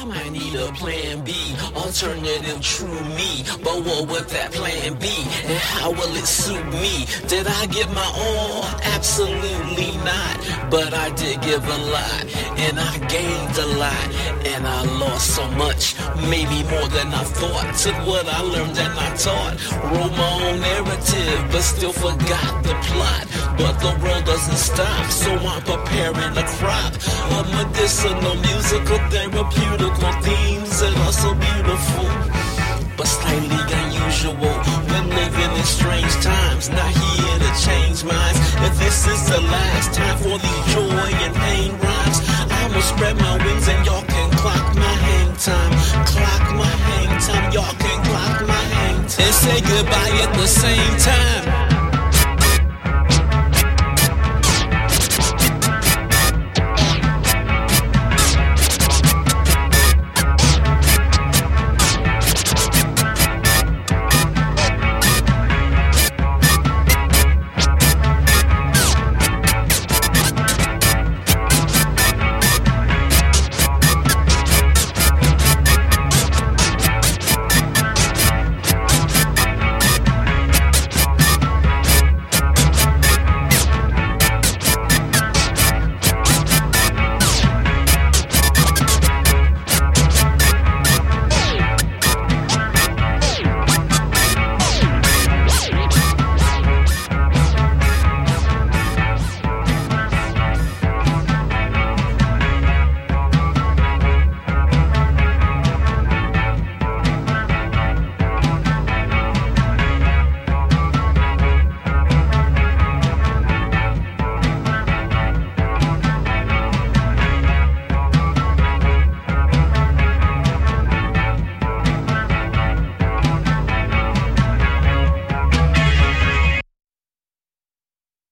I might need a plan B, alternative true me. But what would that plan be? And how will it suit me? Did I give my all? Absolutely not. But I did give a lot, and I gained a lot, and I lost so much, maybe more than I thought. Took what I learned and I taught, wrote my own narrative, but still forgot the plot. But the world doesn't stop, so I'm preparing a crop of medicinal, musical, therapeutical themes that are so beautiful, but slightly unusual. We're living in strange times, not here to change minds. If this is the last time for these joy and pain rhymes, spread my wings and y'all can clock my hang time. Clock my hang time, y'all can clock my hang time. And say goodbye at the same time.